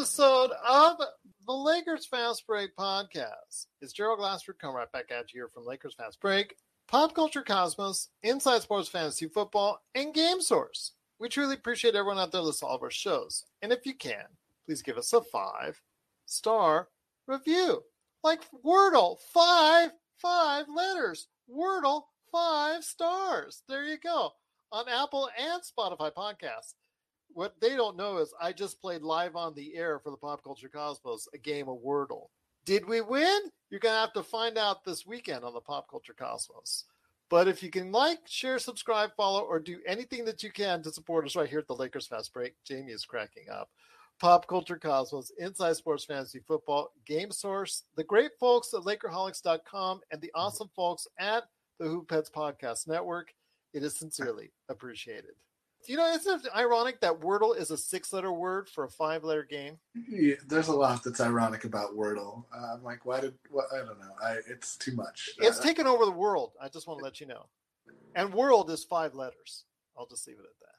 episode of the Lakers Fast Break podcast. It's Gerald Glassford coming right back at you here from Lakers Fast Break, Pop Culture Cosmos, Inside Sports Fantasy Football, and Game Source. We truly appreciate everyone out there listening to all of our shows. And if you can, please give us a five star review. Like Wordle, five, five letters. Wordle, five stars. There you go. On Apple and Spotify podcasts what they don't know is I just played live on the air for the Pop Culture Cosmos a game of Wordle. Did we win? You're going to have to find out this weekend on the Pop Culture Cosmos. But if you can like, share, subscribe, follow, or do anything that you can to support us right here at the Lakers Fast Break, Jamie is cracking up. Pop Culture Cosmos, Inside Sports Fantasy Football, Game Source, the great folks at Lakerholics.com, and the awesome folks at the Hoopheads Podcast Network. It is sincerely appreciated. You know, isn't it ironic that Wordle is a six letter word for a five letter game? Yeah, there's a lot that's ironic about Wordle. Uh, I'm like, why did? What, I don't know. I, it's too much. It's Uh, taken over the world. I just want to let you know. And world is five letters. I'll just leave it at that.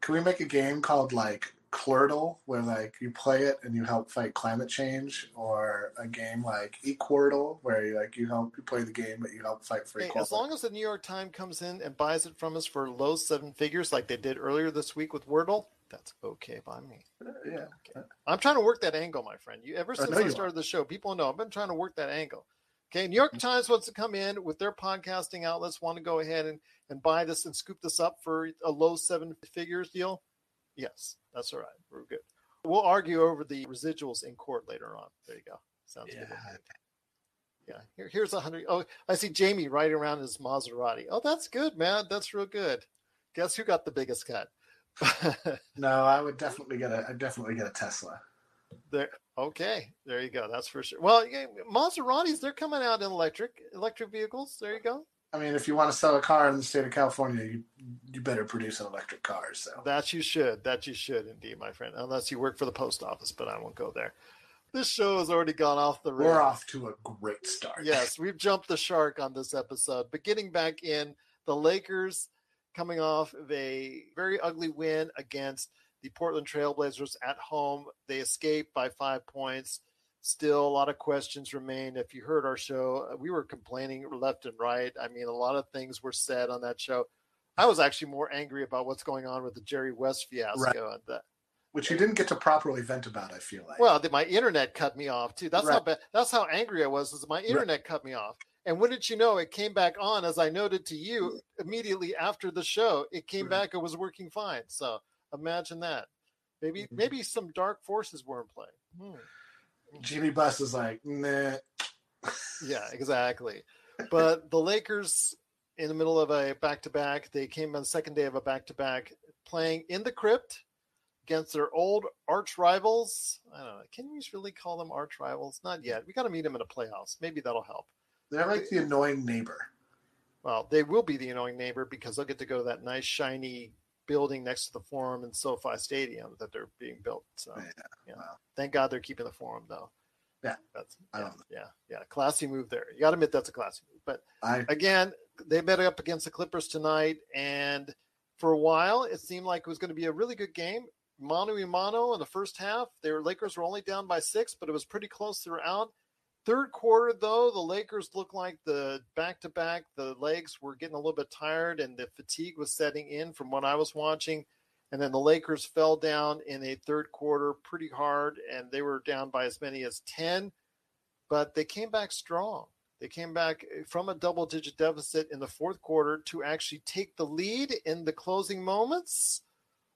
can we make a game called like Clurdle, where like you play it and you help fight climate change, or a game like Equordle, where you like you help you play the game but you help fight for Hey, equality? as long as the New York Times comes in and buys it from us for low seven figures, like they did earlier this week with Wordle, that's okay by me. Uh, yeah. I'm trying to work that angle, my friend. You ever since I you started the show, people know I've been trying to work that angle. Okay, New York mm-hmm. Times wants to come in with their podcasting outlets, want to go ahead and, and buy this and scoop this up for a low seven figures deal. Yes, that's all right. We're good. We'll argue over the residuals in court later on. There you go. Sounds good. Yeah. Yeah. Here, here's a hundred. Oh, I see Jamie riding around his Maserati. Oh, that's good, man. That's real good. Guess who got the biggest cut? No, I would definitely get a. I definitely get a Tesla. There. Okay, there you go. That's for sure. Well, yeah, Maseratis they're coming out in electric electric vehicles. There you go. I mean, if you want to sell a car in the state of California, you you better produce an electric car. So That you should. That you should indeed, my friend. Unless you work for the post office, but I won't go there. This show has already gone off the rails. we're off to a great start. Yes, we've jumped the shark on this episode. But getting back in, the Lakers coming off of a very ugly win against the Portland Trailblazers at home. They escaped by five points. Still, a lot of questions remain. If you heard our show, we were complaining left and right. I mean, a lot of things were said on that show. I was actually more angry about what's going on with the Jerry West fiasco. Right. And the, which you didn't get to properly vent about. I feel like. well, my internet cut me off too. That's how bad. That's how angry I was. Is my internet cut me off. And wouldn't you know, it came back on as I noted to you immediately after the show. It came Right. back. It was working fine. So imagine that. Maybe Mhm. maybe some dark forces were in play. Hmm. Jimmy Buss is like, nah. Yeah, exactly. But the Lakers, in the middle of a back to back, they came on the second day of a back to back, playing in the crypt against their old arch rivals. I don't know. Can you really call them arch rivals? Not yet. We got to meet them in a playoffs. Maybe that'll help. They're like the annoying neighbor. Well, they will be the annoying neighbor because they'll get to go to that nice, shiny building next to the Forum and SoFi Stadium that they're being built. So, Yeah, yeah. wow. Thank God they're keeping the Forum, though. Yeah. That's yeah, yeah, yeah. Classy move there. You got to admit that's a classy move. But I again, they met up against the Clippers tonight, and for a while it seemed like it was going to be a really good game. mano a mano in the first half. Their Lakers were only down by six, but it was pretty close throughout. Third quarter, though, the Lakers looked like the back to back, the legs were getting a little bit tired and the fatigue was setting in from what I was watching. And then the Lakers fell down in a third quarter pretty hard, and they were down by as many as 10, but they came back strong. They came back eh, from a double digit deficit in the fourth quarter to actually take the lead in the closing moments,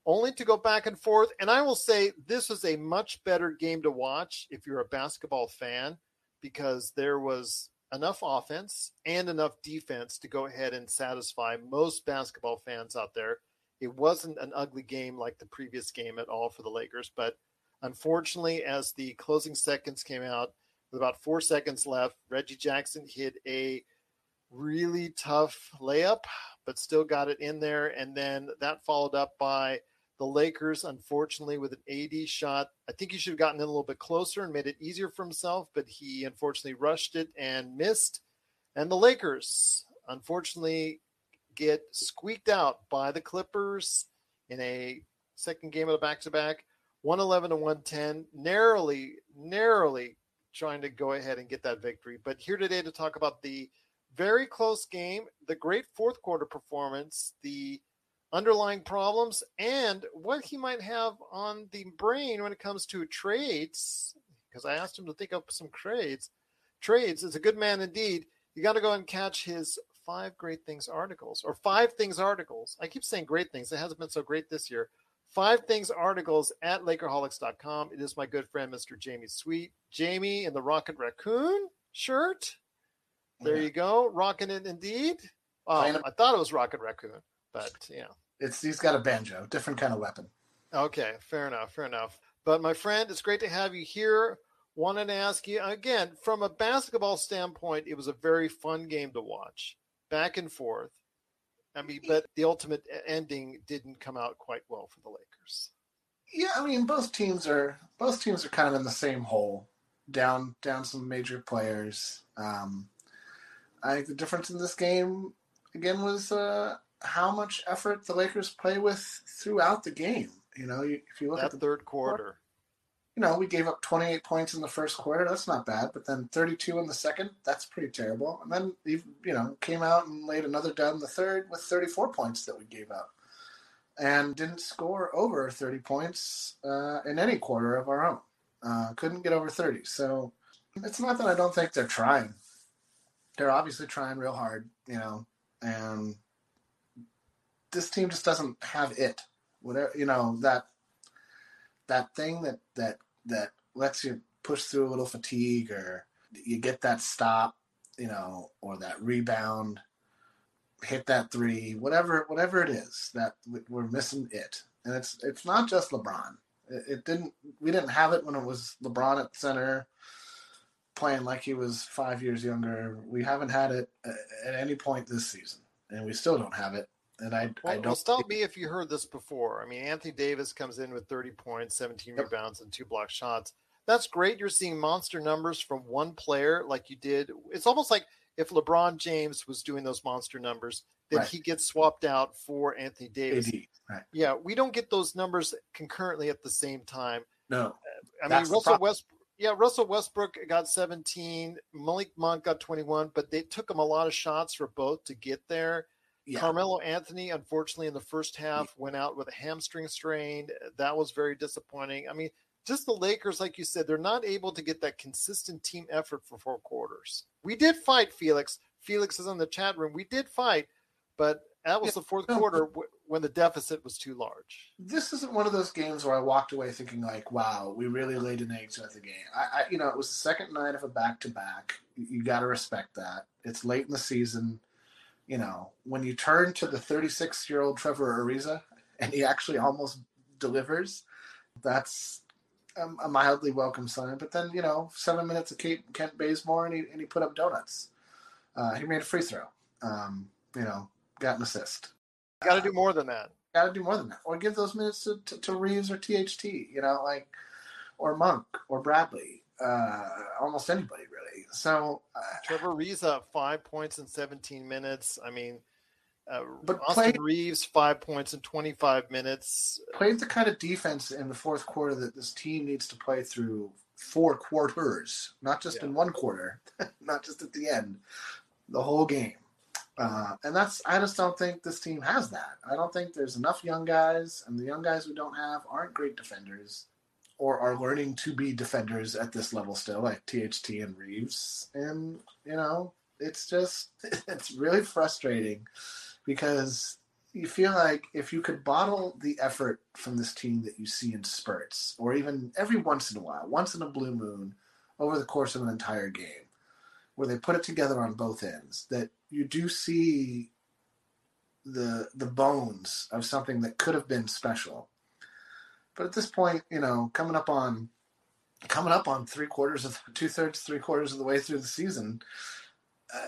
only to go back and forth. And I will say this was a much better game to watch if you're a basketball fan because there was enough offense and enough defense to go ahead and satisfy most basketball fans out there. It wasn't an ugly game like the previous game at all for the Lakers, but unfortunately, as the closing seconds came out, with about four seconds left, Reggie Jackson hit a really tough layup, but still got it in there. And then that followed up by the Lakers, unfortunately, with an AD shot. I think he should have gotten in a little bit closer and made it easier for himself, but he unfortunately rushed it and missed. And the Lakers, unfortunately, get squeaked out by the Clippers in a second game of the back to back, 111 to 110, narrowly, narrowly trying to go ahead and get that victory. But here today to talk about the very close game, the great fourth quarter performance, the underlying problems, and what he might have on the brain when it comes to trades. Because I asked him to think up some trades. Trades is a good man indeed. You got to go and catch his five great things articles or five things articles. I keep saying great things. It hasn't been so great this year. Five things articles at Lakerholics.com. It is my good friend, Mr. Jamie Sweet. Jamie in the Rocket Raccoon shirt. There you go. Rocking it indeed. Um, I thought it was Rocket Raccoon, but yeah. It's he's got a banjo, different kind of weapon. Okay, fair enough, fair enough. But my friend, it's great to have you here. Wanted to ask you again, from a basketball standpoint, it was a very fun game to watch, back and forth. I mean, but the ultimate ending didn't come out quite well for the Lakers. Yeah, I mean, both teams are both teams are kind of in the same hole, down down some major players. Um, I think the difference in this game again was uh, how much effort the Lakers play with throughout the game. You know, if you look that at the third quarter, you know, we gave up 28 points in the first quarter. That's not bad. But then 32 in the second, that's pretty terrible. And then, you know, came out and laid another down in the third with 34 points that we gave up. And didn't score over 30 points uh, in any quarter of our own. Uh, couldn't get over 30. So it's not that I don't think they're trying. They're obviously trying real hard, you know, and this team just doesn't have it. Whatever, you know, that that thing that that that lets you push through a little fatigue or you get that stop, you know, or that rebound, hit that three, whatever whatever it is that we're missing it. And it's it's not just LeBron. It, it didn't we didn't have it when it was LeBron at center playing like he was 5 years younger. We haven't had it uh, at any point this season and we still don't have it and I, well, I don't. Well, stop me if you heard this before. I mean, Anthony Davis comes in with 30 points, 17 yep. rebounds, and two block shots. That's great. You're seeing monster numbers from one player like you did. It's almost like if LeBron James was doing those monster numbers, then right. he gets swapped out for Anthony Davis. Right. Yeah, we don't get those numbers concurrently at the same time. No. Uh, I mean, Russell Westbrook. Yeah, Russell Westbrook got 17. Malik Monk got 21, but they took him a lot of shots for both to get there. Yeah. Carmelo Anthony, unfortunately, in the first half, went out with a hamstring strain. That was very disappointing. I mean, just the Lakers, like you said, they're not able to get that consistent team effort for four quarters. We did fight, Felix. Felix is in the chat room. We did fight, but that was yeah, the fourth quarter when the deficit was too large. This isn't one of those games where I walked away thinking like, "Wow, we really laid an egg to the game." I, I, you know, it was the second night of a back to back. You got to respect that. It's late in the season you know, when you turn to the 36 year old Trevor Ariza and he actually almost delivers, that's a, a, mildly welcome sign. But then, you know, seven minutes of Kate, Kent Bazemore and he, and he put up donuts. Uh, he made a free throw. Um, you know, got an assist. Got to do more than that. Got to do more than that. Or give those minutes to, to, to Reaves or THT, you know, like, or Monk or Bradley. Uh, almost anybody really. So uh, Trevor Ariza, five points in 17 minutes. I mean, Uh, But Austin play- Reaves five points in 25 minutes. Played the kind of defense in the fourth quarter that this team needs to play through four quarters, not just in one quarter, not just at the end, the whole game. Uh, and that's I just don't think this team has that. I don't think there's enough young guys, and the young guys we don't have aren't great defenders, or are learning to be defenders at this level still, like THT and Reaves. And you know, it's just it's really frustrating because you feel like if you could bottle the effort from this team that you see in spurts, or even every once in a while, once in a blue moon, over the course of an entire game, where they put it together on both ends, that you do see the the bones of something that could have been special. But at this point, you know, coming up on coming up on three quarters of two thirds, three quarters of the way through the season, uh,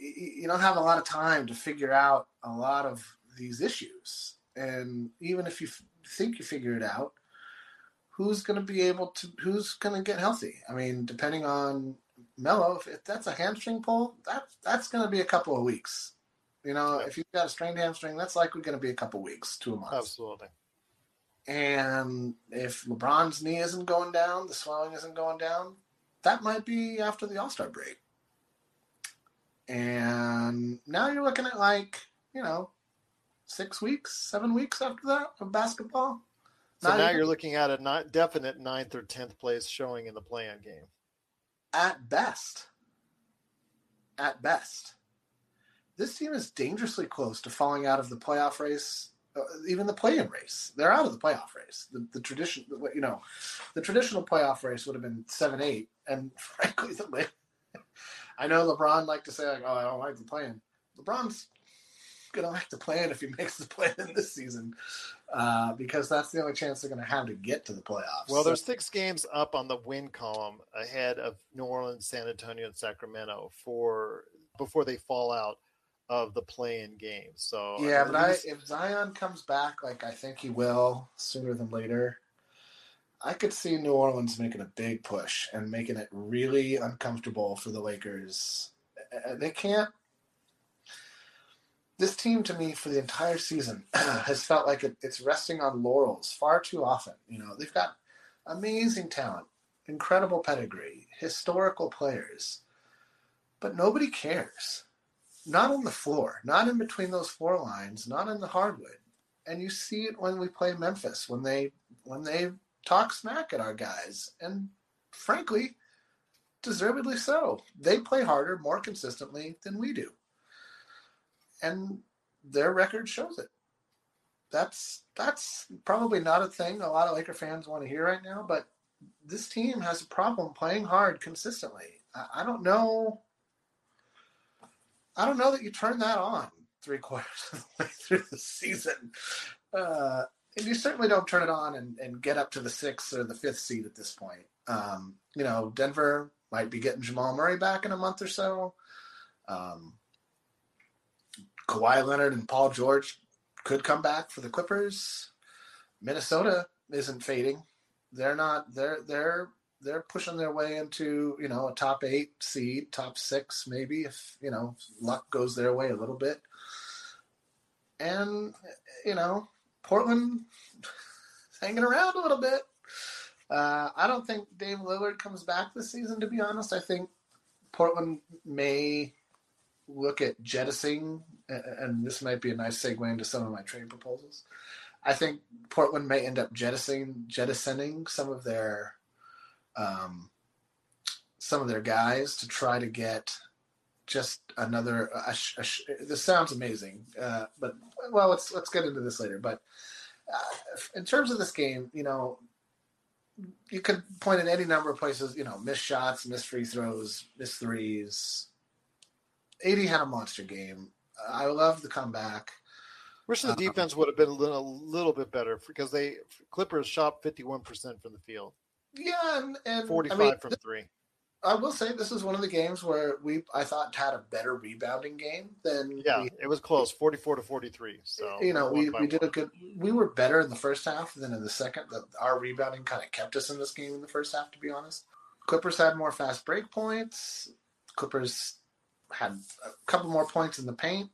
you don't have a lot of time to figure out a lot of these issues. And even if you f- think you figure it out, who's going to be able to? Who's going to get healthy? I mean, depending on Melo, if, if that's a hamstring pull, that that's going to be a couple of weeks. You know, if you've got a strained hamstring, that's likely going to be a couple of weeks to a month. Absolutely. And if LeBron's knee isn't going down, the swelling isn't going down, that might be after the All Star break. And now you're looking at like, you know, six weeks, seven weeks after that of basketball. So now you're looking at a not definite ninth or tenth place showing in the play-in game. At best. At best. This team is dangerously close to falling out of the playoff race, even the play-in race. They're out of the playoff race. The, the tradition, you know, the traditional playoff race would have been seven, eight, and frankly, the I know LeBron like to say like, "Oh, I don't like the play-in." LeBron's gonna like the play-in if he makes the play-in this season, uh, because that's the only chance they're gonna have to get to the playoffs. Well, So- there's six games up on the win column ahead of New Orleans, San Antonio, and Sacramento for before they fall out of the play-in game. So Yeah, but I, if Zion comes back, like I think he will sooner than later, I could see New Orleans making a big push and making it really uncomfortable for the Lakers. They can't. This team, to me, for the entire season, has felt like it, it's resting on laurels far too often. You know, they've got amazing talent, incredible pedigree, historical players, but nobody cares not on the floor, not in between those four lines, not in the hardwood. And you see it when we play Memphis, when they when they talk smack at our guys, and frankly, deservedly so. They play harder, more consistently than we do, and their record shows it. That's that's probably not a thing a lot of Laker fans want to hear right now, but this team has a problem playing hard consistently. I, I don't know. I don't know that you turn that on three quarters of the way through the season. Uh, and you certainly don't turn it on and, and get up to the sixth or the fifth seed at this point. Um, you know, Denver might be getting Jamal Murray back in a month or so. Um, Kawhi Leonard and Paul George could come back for the Clippers. Minnesota isn't fading. They're not. They're they're they're pushing their way into you know a top eight seed, top six maybe if you know luck goes their way a little bit. And you know Portland hanging around a little bit. Uh, I don't think Dame Lillard comes back this season. To be honest, I think Portland may look at jettisoning, and this might be a nice segue into some of my trade proposals. I think Portland may end up jettisoning jettisoning some of their um, some of their guys to try to get just another. A, a, a, this sounds amazing, uh, but well, let's let's get into this later. But uh, in terms of this game, you know, you could point at any number of places. You know, missed shots, missed free throws, missed threes. AD had a monster game. I love the comeback. Wish the defense would have been a little, a little bit better because they Clippers shot fifty one percent from the field. Yeah, and, and forty five I mean, from three. I will say this is one of the games where we I thought had a better rebounding game than Yeah, we, it was close, forty four to forty three. So you know we, one we did a good we were better in the first half than in the second. The, our rebounding kind of kept us in this game in the first half, to be honest. Clippers had more fast break points. Clippers had a couple more points in the paint.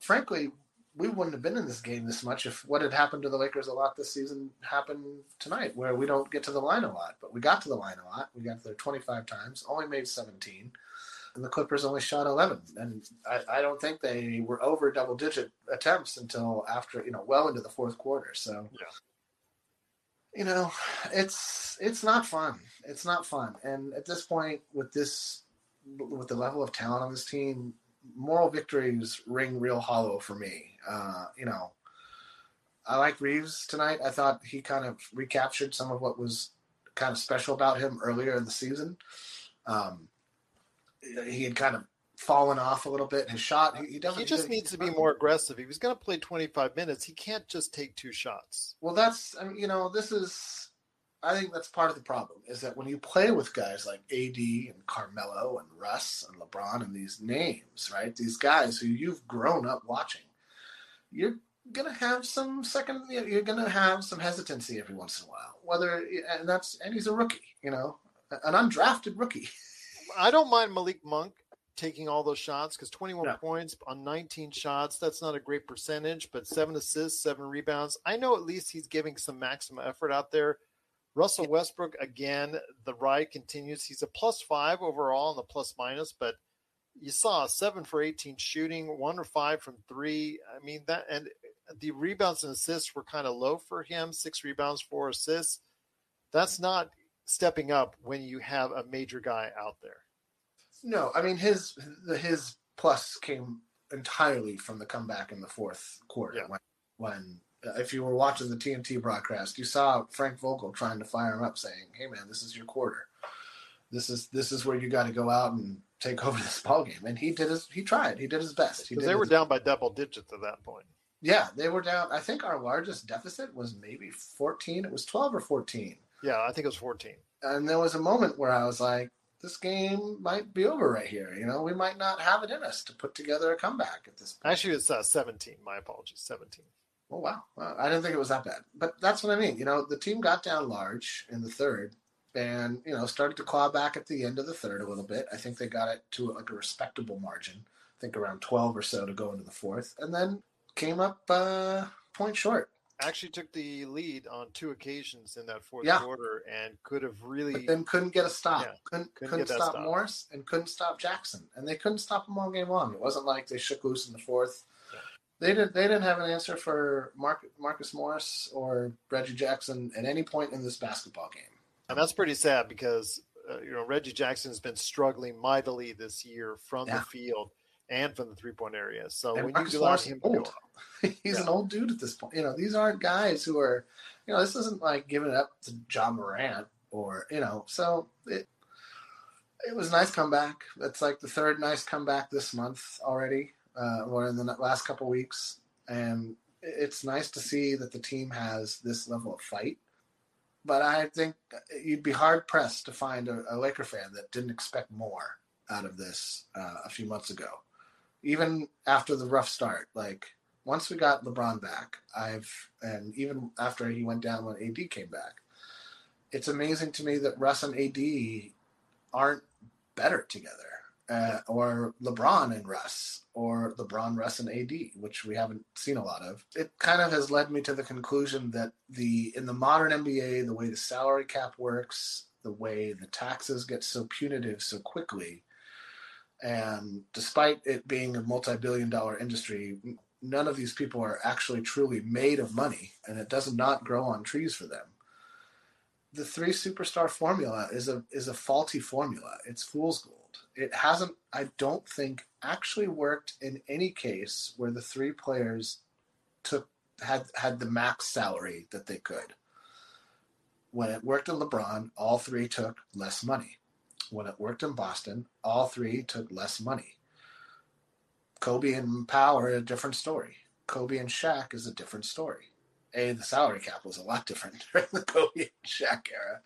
Frankly, we wouldn't have been in this game this much if what had happened to the Lakers a lot this season happened tonight, where we don't get to the line a lot. But we got to the line a lot. We got there 25 times, only made 17, and the Clippers only shot 11. And I, I don't think they were over double digit attempts until after, you know, well into the fourth quarter. So, Yeah. you know, it's it's not fun. It's not fun. And at this point, with this, with the level of talent on this team, moral victories ring real hollow for me. Uh, you know, I like Reaves tonight. I thought he kind of recaptured some of what was kind of special about him earlier in the season. Um, he had kind of fallen off a little bit. in His shot, he, he doesn't. He just he- needs to be more aggressive. He was going to play 25 minutes, he can't just take two shots. Well, that's I mean, you know, this is. I think that's part of the problem is that when you play with guys like AD and Carmelo and Russ and LeBron and these names, right? These guys who you've grown up watching, you're gonna have some second. You're gonna have some hesitancy every once in a while. Whether and that's and he's a rookie, you know, an undrafted rookie. I don't mind Malik Monk taking all those shots because 21 Yeah. points on 19 shots, that's not a great percentage, but seven assists, seven rebounds. I know at least he's giving some maximum effort out there. Russell Westbrook, again, the ride continues. He's a plus five overall in the plus minus, but you saw seven for 18 shooting, one or five from three. I mean, that, and the rebounds and assists were kind of low for him six rebounds, four assists. That's not stepping up when you have a major guy out there. No, I mean his his plus came entirely from the comeback in the fourth quarter. Yeah. When, when if you were watching the TNT broadcast, you saw Frank Vogel trying to fire him up, saying, "Hey man, this is your quarter. This is this is where you got to go out and take over this ball game." And he did his he tried. He did his best. He Because did they were down by double digits at that point. Yeah, they were down. I think our largest deficit was maybe fourteen. It was twelve or fourteen. Yeah, I think it was 14. and there was a moment where I was like, this game might be over right here. You know, we might not have it in us to put together a comeback at this point. Actually, it's uh, 17. My apologies. 17. Oh wow, well, I didn't think it was that bad. But that's what I mean. You know, the team got down large in the third, and you know started to claw back at the end of the third a little bit. I think they got it to like a respectable margin. I think around twelve or so to go into the fourth, and then came up uh, point short. Actually, took the lead on two occasions in that fourth Yeah. quarter and could have really. But then couldn't get a stop. Yeah, couldn't couldn't couldn't stop, stop. Morris and couldn't stop Jackson, and they couldn't stop him all game long. It wasn't like they shook loose in the fourth. They didn't. They didn't have an answer for Mark, Marcus Morris or Reggie Jackson at any point in this basketball game. and that's pretty sad because, uh, you know, Reggie Jackson has been struggling mightily this year from Yeah. the field and from the three point area. So And when Marcus you allow Morris him is to go old. He's Yeah. an old dude at this point. You know, these aren't guys who are. You know, this isn't like giving it up to Ja Morant or you know. So it it was a nice comeback. That's like the third nice comeback this month already, uh, in the last couple weeks, and it's nice to see that the team has this level of fight. But I think you'd be hard pressed to find a, a Laker fan that didn't expect more out of this uh, a few months ago, even after the rough start. Like once we got LeBron back, I've and even after he went down when AD came back, it's amazing to me that Russ and AD aren't better together, uh, or LeBron and Russ, or LeBron, Russ, and AD, which we haven't seen a lot of. It kind of has led me to the conclusion that the in the modern NBA, the way the salary cap works, the way the taxes get so punitive so quickly, and despite it being a multi-billion-dollar industry, none of these people are actually truly made of money, and it does not grow on trees for them the three superstar formula is a is a faulty formula. It's fool's gold. It hasn't, I don't think, actually worked in any case where the three players took had had the max salary that they could. When it worked in LeBron, all three took less money. When it worked in Boston, all three took less money. Kobe and Pau are a different story. Kobe and Shaq is a different story. A, the salary cap was a lot different during the Kobe and Shaq era.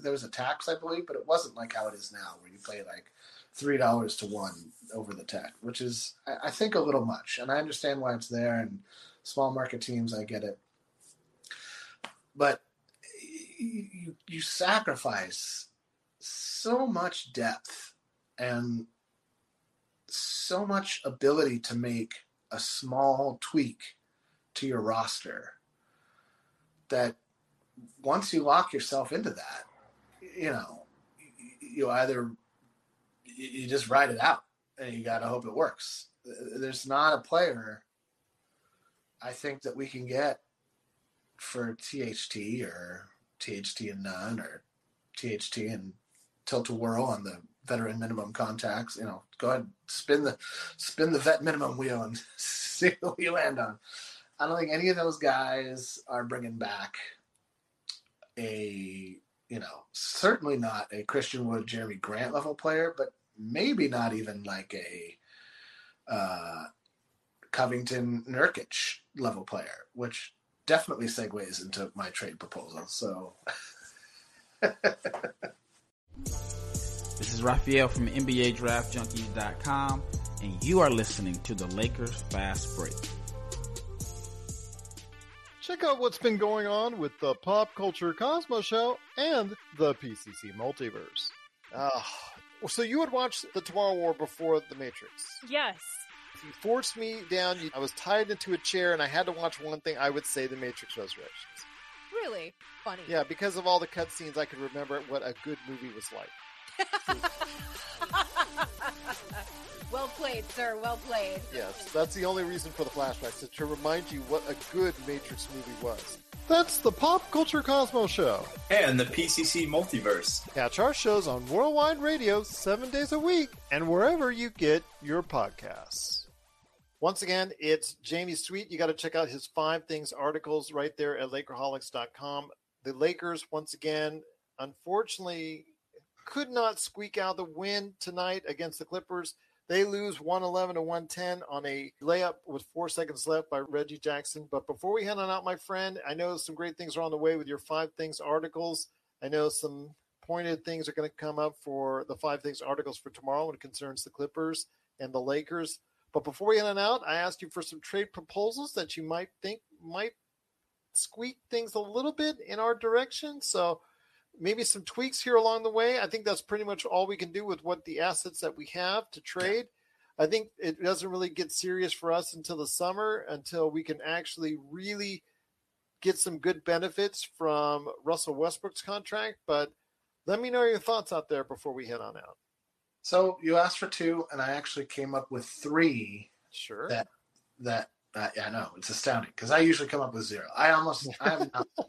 There was a tax, I believe, but it wasn't like how it is now, where you pay like three dollars to one over the tech, which is, I, I think, a little much. And I understand why it's there. And small market teams, I get it. But you, you, you sacrifice so much depth and so much ability to make a small tweak to your roster that once you lock yourself into that, you know, you either you just ride it out and you got to hope it works. There's not a player I think that we can get for THT or THT and none or THT and tilt a whirl on the veteran minimum contacts. You know, go ahead, spin the spin the vet minimum wheel and see what you land on. I don't think any of those guys are bringing back a you know certainly not a Christian Wood, Jerami Grant level player, but maybe not even like a uh, Covington Nurkic level player, which definitely segues into my trade proposal. So. This is Raphael from NBA Draft Junkies.com, and you are listening to the Lakers Fast Break. Check out what's been going on with the Pop Culture Cosmos Show and the PCC Multiverse. Uh, so you would watch the Tomorrow War before The Matrix? Yes. If you forced me down, I was tied into a chair and I had to watch one thing, I would say The Matrix Resurrections. Really funny. Yeah, because of all the cutscenes, I could remember what a good movie was like. well played, sir. Well played. Yes, that's the only reason for the flashbacks, to remind you what a good Matrix movie was. That's the Pop Culture Cosmos Show. And the PCC Multiverse. Catch our shows on Worldwide Radio seven days a week and wherever you get your podcasts. Once again, it's Jamie Sweet. You got to check out his Five Things articles right there at Lakerholics.com. The Lakers, once again, unfortunately, could not squeak out the win tonight against the Clippers. They lose 111 to 110 on a layup with four seconds left by Reggie Jackson. But before we head on out, my friend, I know some great things are on the way with your five things articles. I know some pointed things are going to come up for the five things articles for tomorrow when it concerns the Clippers and the Lakers. But before we head on out, I asked you for some trade proposals that you might think might squeak things a little bit in our direction. So maybe some tweaks here along the way. I think that's pretty much all we can do with what the assets that we have to trade. I think it doesn't really get serious for us until the summer, until we can actually really get some good benefits from Russell Westbrook's contract. But let me know your thoughts out there before we head on out. So you asked for two, and I actually came up with three. Sure. That that uh, yeah, I know it's astounding because I usually come up with zero. I almost I am not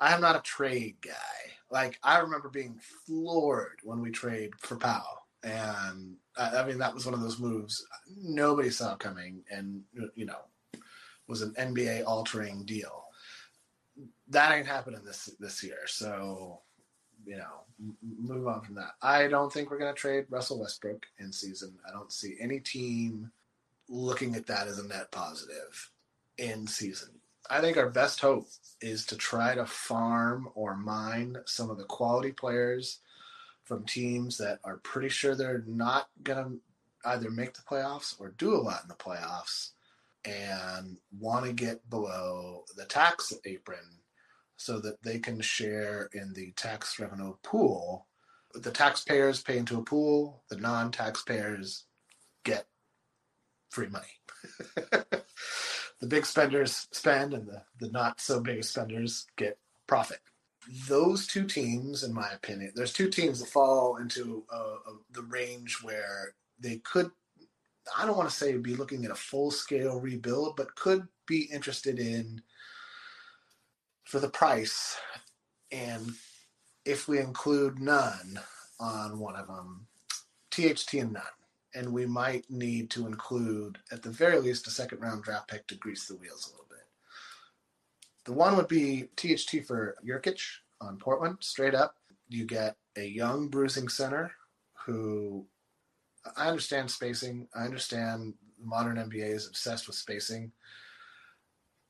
I am not a trade guy. Like I remember being floored when we trade for Pau, and I, mean that was one of those moves nobody saw coming, and you know was an NBA altering deal. That ain't happening this this year. So you know, move on from that. I don't think we're going to trade Russell Westbrook in season. I don't see any team looking at that as a net positive in season. I think our best hope is to try to farm or mine some of the quality players from teams that are pretty sure they're not going to either make the playoffs or do a lot in the playoffs and want to get below the tax apron so that they can share in the tax revenue pool. The taxpayers pay into a pool, the non taxpayers get free money. the big spenders spend, and the, the not so big spenders get profit. Those two teams, in my opinion, there's two teams that fall into uh, uh, the range where they could, I don't want to say be looking at a full scale rebuild, but could be interested in for the price. And if we include none on one of them, THT and none. And we might need to include, at the very least, a second round draft pick to grease the wheels a little bit. The one would be THT for Nurkic on Portland, straight up. You get a young bruising center who I understand spacing. I understand modern NBA is obsessed with spacing.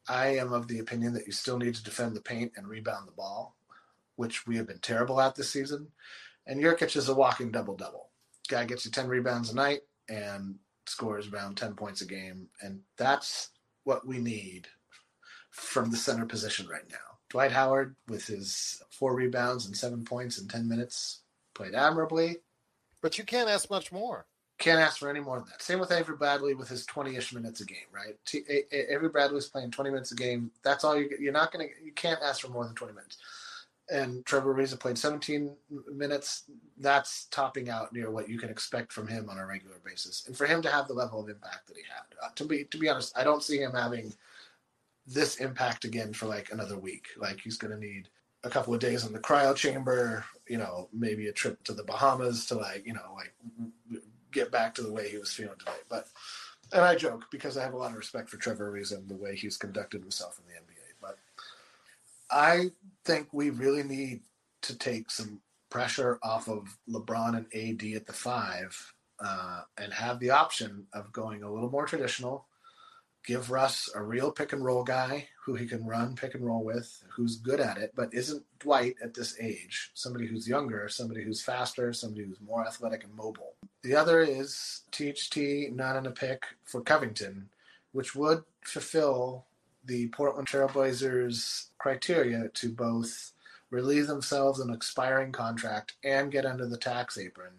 I am of the opinion that you still need to defend the paint and rebound the ball, which we have been terrible at this season. And Nurkic is a walking double double. Guy gets you 10 rebounds a night and scores around 10 points a game. And that's what we need from the center position right now. Dwight Howard, with his four rebounds and seven points in 10 minutes, played admirably. But you can't ask much more. Can't ask for any more than that. Same with Avery Bradley with his 20-ish minutes a game, right? T- Avery Bradley's playing 20 minutes a game. That's all you you're not going to you can't ask for more than 20 minutes. And Trevor Ariza played 17 minutes. That's topping out near what you can expect from him on a regular basis. And for him to have the level of impact that he had, uh, to be to be honest, I don't see him having this impact again for like another week. Like he's going to need a couple of days in the cryo chamber, you know, maybe a trip to the Bahamas to like, you know, like get back to the way he was feeling today. But and I joke because I have a lot of respect for Trevor Ariza and the way he's conducted himself in the NBA. But I think we really need to take some pressure off of LeBron and AD at the five uh, and have the option of going a little more traditional. Give Russ a real pick and roll guy who he can run pick and roll with, who's good at it, but isn't Dwight at this age. Somebody who's younger, somebody who's faster, somebody who's more athletic and mobile. The other is THT not in a pick for Covington, which would fulfill the Portland Trailblazers criteria to both relieve themselves an expiring contract and get under the tax apron.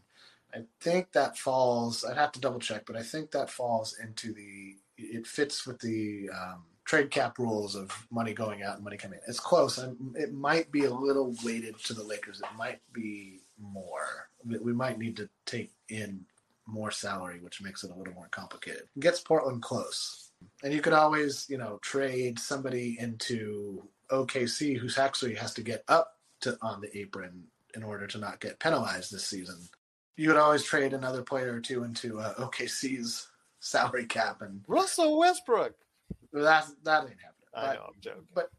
I think that falls. I'd have to double check, but I think that falls into the. It fits with the um, trade cap rules of money going out and money coming in. It's close. I'm, it might be a little weighted to the Lakers. It might be more. We, might need to take in more salary, which makes it a little more complicated. Gets Portland close. And you could always, you know, trade somebody into OKC who actually has to get up to on the apron in order to not get penalized this season. You would always trade another player or two into uh, OKC's salary cap, and Russell Westbrook. that that ain't happening. I But- know, I'm joking. but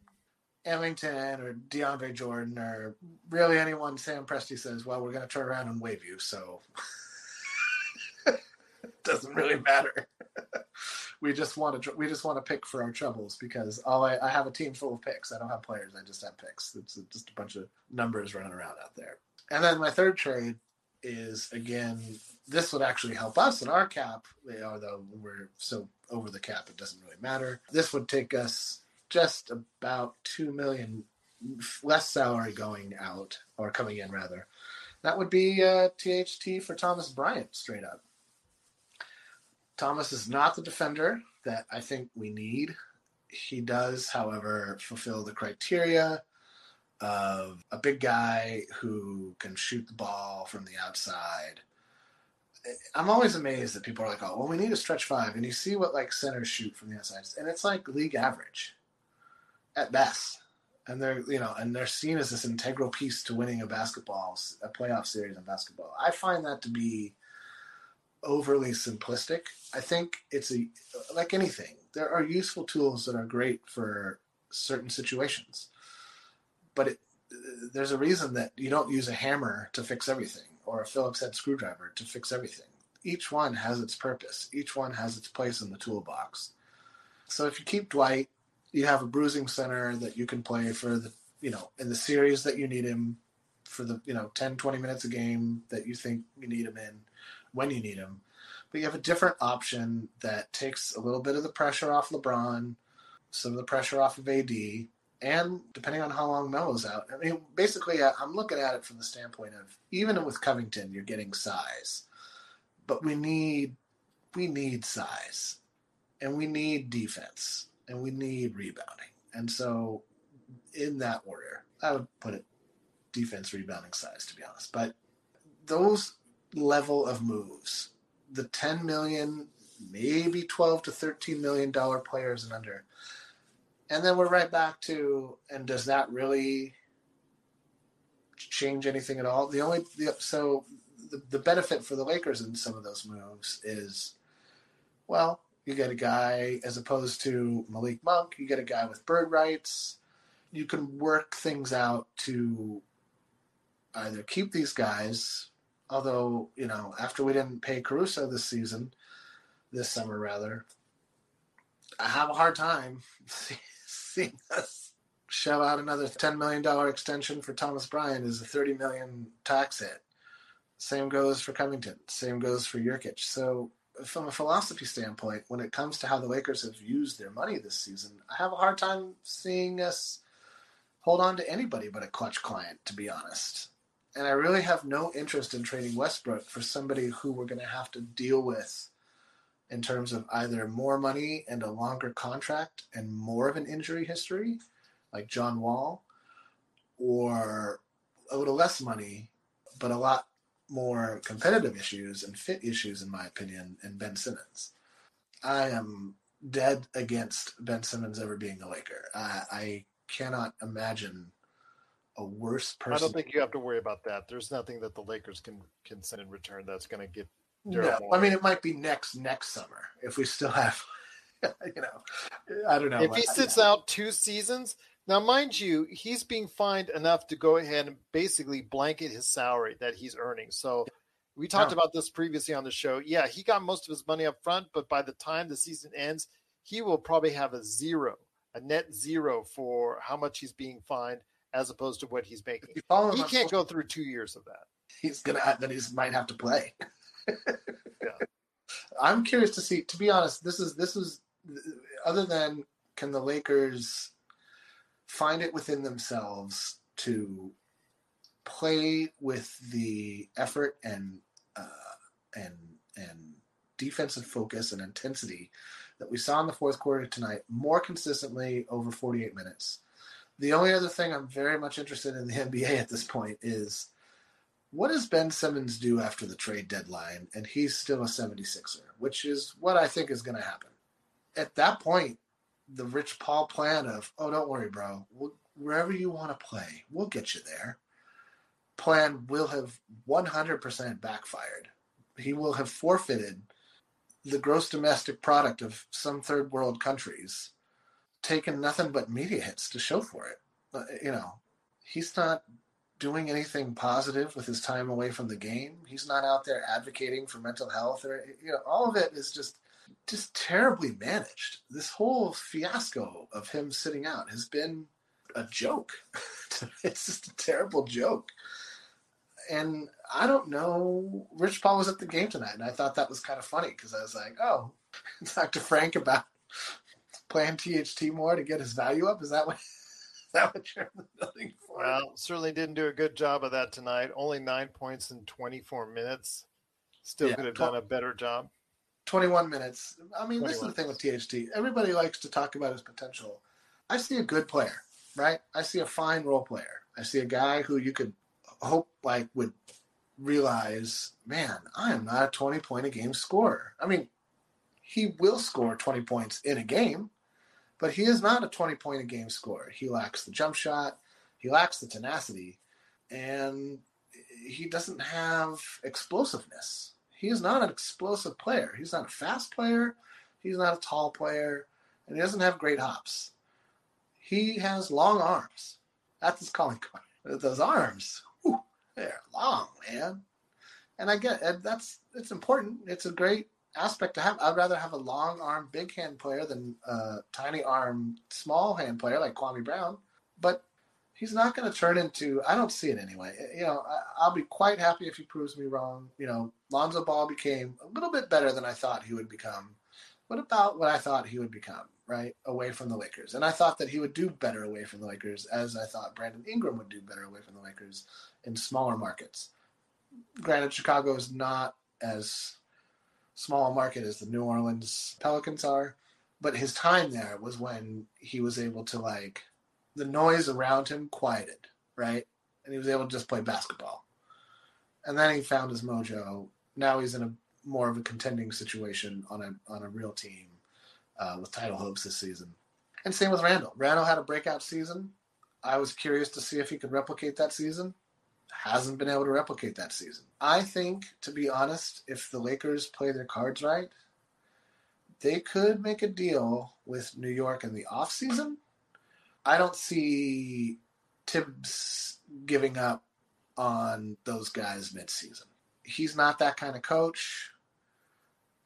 Ellington or DeAndre Jordan or really anyone Sam Presti says, well, we're going to turn around and waive you. So it doesn't really matter. we just want to we just want to pick for our troubles because all I, I have a team full of picks. I don't have players. I just have picks. It's just a bunch of numbers running around out there. And then my third trade is again, this would actually help us in our cap. Although we're so over the cap, it doesn't really matter. This would take us just about two million less salary going out or coming in rather. That would be uh, THT for Thomas Bryant straight up. Thomas is not the defender that I think we need. He does, however, fulfill the criteria of a big guy who can shoot the ball from the outside. I'm always amazed that people are like, "Oh, well, we need a stretch five. and you see what like centers shoot from the outside, and it's like league average at best. And they're you know, and they're seen as this integral piece to winning a basketball, a playoff series in basketball. I find that to be overly simplistic. I think it's a like anything. There are useful tools that are great for certain situations, but it, there's a reason that you don't use a hammer to fix everything or a Phillips head screwdriver to fix everything. Each one has its purpose. Each one has its place in the toolbox. So if you keep Dwight, you have a bruising center that you can play for the you know in the series that you need him for the you know 10 20 minutes a game that you think you need him in when you need him. But you have a different option that takes a little bit of the pressure off LeBron, some of the pressure off of AD, and depending on how long Melo's out. I mean, basically, I- I'm looking at it from the standpoint of even with Covington, you're getting size, but we need we need size, and we need defense, and we need rebounding, and so in that order, I would put it defense, rebounding, size, to be honest. But those level of moves, the 10 million, maybe 12 to 13 million dollar players and under. And then we're right back to and does that really change anything at all? The only the, so the, the benefit for the Lakers in some of those moves is well, you get a guy as opposed to Malik Monk, you get a guy with bird rights. You can work things out to either keep these guys although you know after we didn't pay Caruso this season, this summer rather, I have a hard time seeing us shell out another ten million dollar extension for Thomas Bryant is a thirty million tax hit. Same goes for Covington. Same goes for Nurkic. So from a philosophy standpoint, when it comes to how the Lakers have used their money this season, I have a hard time seeing us hold on to anybody but a clutch client, to be honest And I really have no interest in trading Westbrook for somebody who we're going to have to deal with in terms of either more money and a longer contract and more of an injury history, like John Wall, or a little less money, but a lot more competitive issues and fit issues, in my opinion, in Ben Simmons. I am dead against Ben Simmons ever being a Laker. I, I cannot imagine a worse person. I don't think you have to worry about that. There's nothing that the Lakers can can send in return that's going to get. No, I mean it might be next next summer if we still have, you know, I don't know. if he sits out two seasons, now mind you, he's being fined enough to go ahead and basically blanket his salary that he's earning. So we talked Yeah. about this previously on the show. Yeah, he got most of his money up front, but by the time the season ends, he will probably have a zero, a net zero for how much he's being fined as opposed to what he's making. if you follow him He can't go through two years of that. He's gonna then he's might have to play. Yeah. I'm curious to see. To be honest, this is this is other than can the Lakers find it within themselves to play with the effort and uh, and and defensive focus and intensity that we saw in the fourth quarter tonight more consistently over 48 minutes. The only other thing I'm very much interested in the NBA at this point is what does Ben Simmons do after the trade deadline and he's still a 76er, which is what I think is going to happen. At that point, the Rich Paul plan of, oh, don't worry, bro, we'll, wherever you want to play, we'll get you there, plan will have 100% backfired. He will have forfeited the gross domestic product of some third world countries, taken nothing but media hits to show for it. Uh, You know, he's not doing anything positive with his time away from the game. He's not out there advocating for mental health or you know, all of it is just just terribly managed. This whole fiasco of him sitting out has been a joke. it's just a terrible joke. And I don't know. Rich Paul was at the game tonight, and I thought that was kind of funny because I was like, "Oh, talk to Frank about playing THT more to get his value up." Is that what? Is that what you're looking for? Well, certainly didn't do a good job of that tonight. Only nine points in 24 minutes. Still Yeah, could have done a better job. 21 minutes. I mean, this is the thing with THT. Everybody likes to talk about his potential. I see a good player, right? I see a fine role player. I see a guy who you could hope like would realize, man, I am not a 20 point a game scorer. I mean, he will score 20 points in a game, but he is not a 20 point a game scorer. He lacks the jump shot, he lacks the tenacity, and he doesn't have explosiveness. He is not an explosive player. He's not a fast player. He's not a tall player, and he doesn't have great hops. He has long arms. That's his calling card. Those arms, whew, they're long, man. And I get that's it's important. It's a great aspect to have. I'd rather have a long arm, big hand player than a tiny arm, small hand player like Kwame Brown. But he's not going to turn into. I don't see it anyway. Eh, you know, I, I'll be quite happy if he proves me wrong. You know, Lonzo Ball became a little bit better than I thought he would become. What about what I thought he would become? Right away from the Lakers, and I thought that he would do better away from the Lakers, as I thought Brandon Ingram would do better away from the Lakers in smaller markets. Granted, Chicago is not as small market as the New Orleans Pelicans are, but his time there was when he was able to like the noise around him quieted, right? And he was able to just play basketball. And then he found his mojo. Now he's in a more of a contending situation on a on a real team uh, with title hopes this season. And same with Randle. Randle had a breakout season. I was curious to see if he could replicate that season. Hasn't been able to replicate that season. I think, to be honest, if the Lakers play their cards right, they could make a deal with New York in the offseason. I don't see Thibs giving up on those guys midseason. He's not that kind of coach.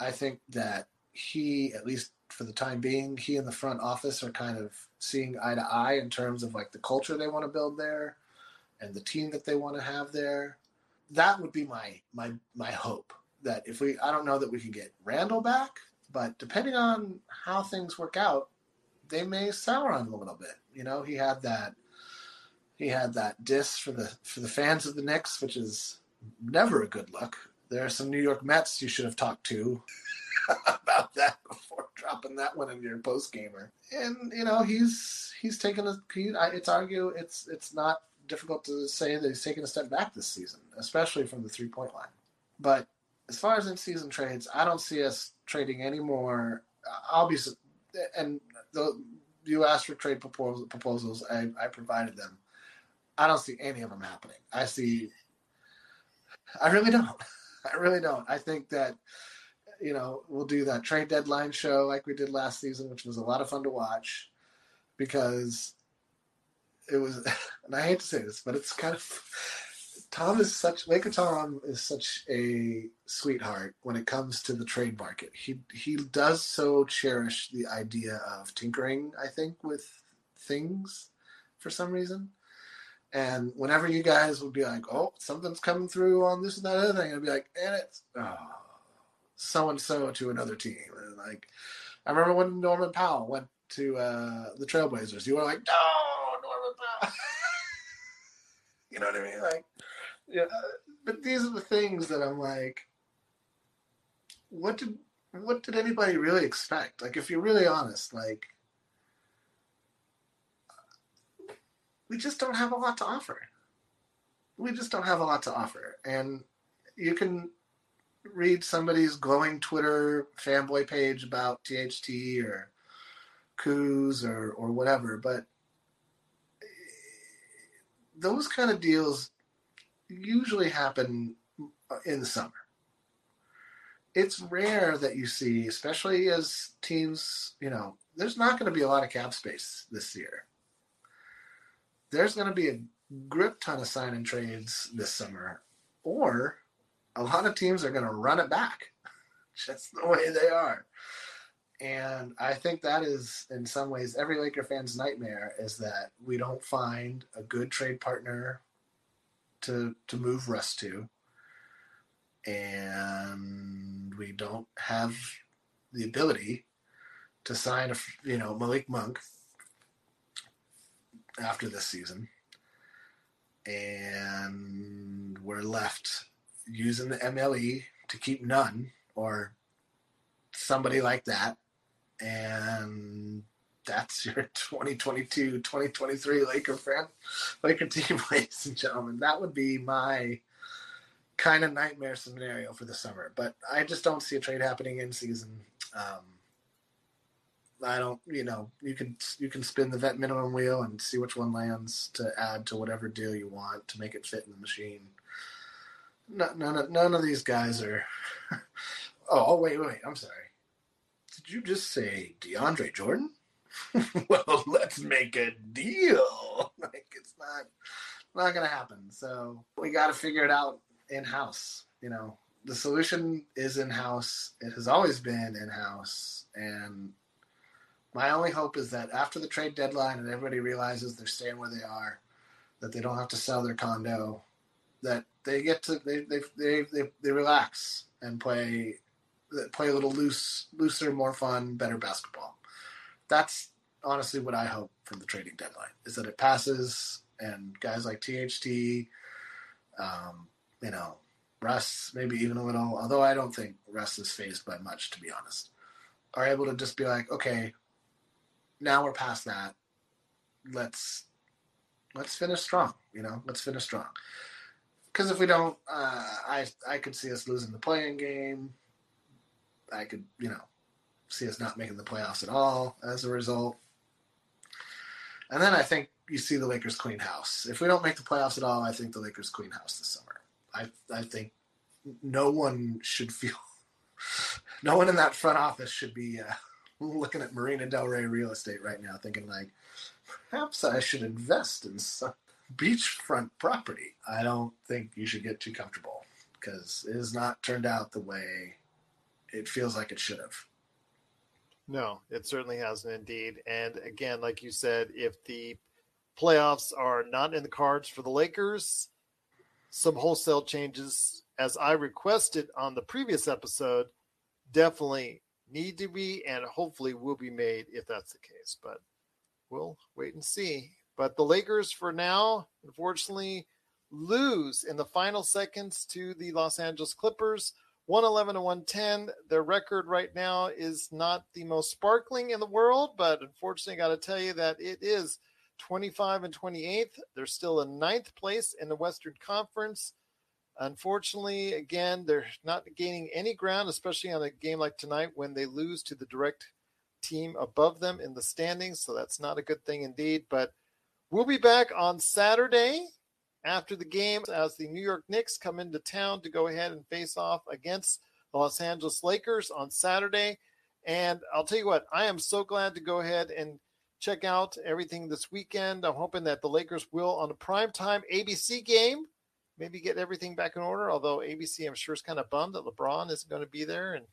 I think that he, at least for the time being, he and the front office are kind of seeing eye to eye in terms of like the culture they want to build there and the team that they want to have there. That would be my my my hope. That if we I don't know that we can get Randle back, but depending on how things work out, they may sour on a little bit. You know, he had that He had that diss for the for the fans of the Knicks, which is never a good look. There are some New York Mets you should have talked to about that before dropping that one in your post gamer. And you know he's he's taken a. He, I, it's argue it's it's not difficult to say that he's taken a step back this season, especially from the three point line. But as far as in season trades, I don't see us trading any more. Obviously, and the, you asked for trade proposals, proposals I, I provided them. I don't see any of them happening. I see. I really don't. I really don't. I think that you know we'll do that trade deadline show like we did last season, which was a lot of fun to watch because it was. And I hate to say this, but it's kind of Tom is such Laker Tom is such a sweetheart when it comes to the trade market. He he does so cherish the idea of tinkering. I think with things for some reason. And whenever you guys would be like, "Oh, something's coming through on this and that other thing," I'd be like, "And it's oh, so and so to another team." And like, I remember when Norman Powell went to uh, the Trailblazers. You were like, "No, Norman Powell." You know what I mean? Like, yeah, uh, but these are the things that I'm like, what did what did anybody really expect? Like, if you're really honest, like, we just don't have a lot to offer. We just don't have a lot to offer, and you can read somebody's glowing Twitter fanboy page about THT or Kuz or or whatever, but those kind of deals usually happen in the summer. It's rare that you see, especially as teams, you know, there's not going to be a lot of cap space this year. There's going to be a grip ton of sign and trades this summer, or a lot of teams are going to run it back. Just the way they are. And I think that is, in some ways, every Laker fan's nightmare is that we don't find a good trade partner to to move Russ to, and we don't have the ability to sign a you know Malik Monk after this season, and we're left using the MLE to keep Nunn or somebody like that, and that's your 2022 2023 Laker fan, Laker team, ladies and gentlemen. That would be my kind of nightmare scenario for the summer. But I just don't see a trade happening in season. Um, I don't, you know, you can you can spin the vet minimum wheel and see which one lands to add to whatever deal you want to make it fit in the machine. No, none of none of these guys are. oh, oh, wait, wait, I'm sorry. You just say DeAndre Jordan? well, let's make a deal. like it's not not gonna happen. So we got to figure it out in house. You know, the solution is in house. It has always been in house, and my only hope is that after the trade deadline and everybody realizes they're staying where they are, that they don't have to sell their condo, that they get to they they they they, they relax and play play a little loose, looser, more fun, better basketball that's honestly what I hope from the trading deadline is that it passes and guys like THT, um, you know, Russ, maybe even a little, although I don't think Russ is fazed by much, to be honest, are able to just be like, okay, now we're past that. Let's let's finish strong. You know, let's finish strong. Because if we don't, uh, I I could see us losing the play-in game. I could, you know, see us not making the playoffs at all as a result. And then I think you see the Lakers clean house. If we don't make the playoffs at all, I think the Lakers clean house this summer. I I think no one should feel, no one in that front office should be uh, looking at Marina Del Rey real estate right now, thinking like, perhaps I should invest in some beachfront property. I don't think you should get too comfortable because it has not turned out the way it feels like it should have. No, it certainly hasn't indeed. And again, like you said, if the playoffs are not in the cards for the Lakers, some wholesale changes, as I requested on the previous episode, definitely need to be and hopefully will be made if that's the case. But we'll wait and see. But the Lakers, for now, unfortunately, lose in the final seconds to the Los Angeles Clippers. 111 to 110. Their record right now is not the most sparkling in the world, but unfortunately, I got to tell you that it is 25 and 28th. They're still in ninth place in the Western Conference. Unfortunately, again, they're not gaining any ground, especially on a game like tonight when they lose to the direct team above them in the standings. So that's not a good thing indeed. But we'll be back on Saturday after the game as the New York Knicks come into town to go ahead and face off against the Los Angeles Lakers on Saturday. And I'll tell you what, I am so glad to go ahead and check out everything this weekend. I'm hoping that the Lakers will, on a primetime ABC game, maybe get everything back in order. Although ABC, I'm sure, is kind of bummed that LeBron isn't going to be there. And,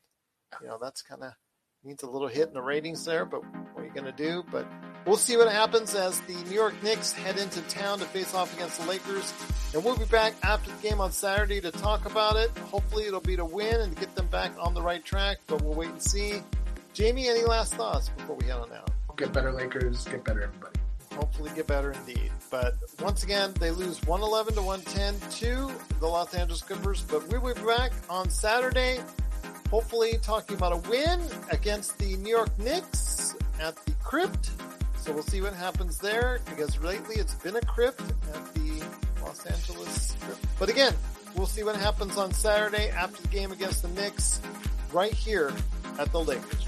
you know, that's kind of needs a little hit in the ratings there, but what are you going to do? But we'll see what happens as the New York Knicks head into town to face off against the Lakers. And we'll be back after the game on Saturday to talk about it. Hopefully, it'll be to win and get them back on the right track, but we'll wait and see. Jamie, any last thoughts before we head on out? Get better, Lakers. Get better, everybody. Hopefully, get better indeed. But once again, they lose 111 to 110 to the Los Angeles Clippers. But we will be back on Saturday hopefully talking about a win against the New York Knicks at the Crypt. So we'll see what happens there because lately it's been a crypt at the Los Angeles Crypt. But again, we'll see what happens on Saturday after the game against the Knicks right here at the Lakers.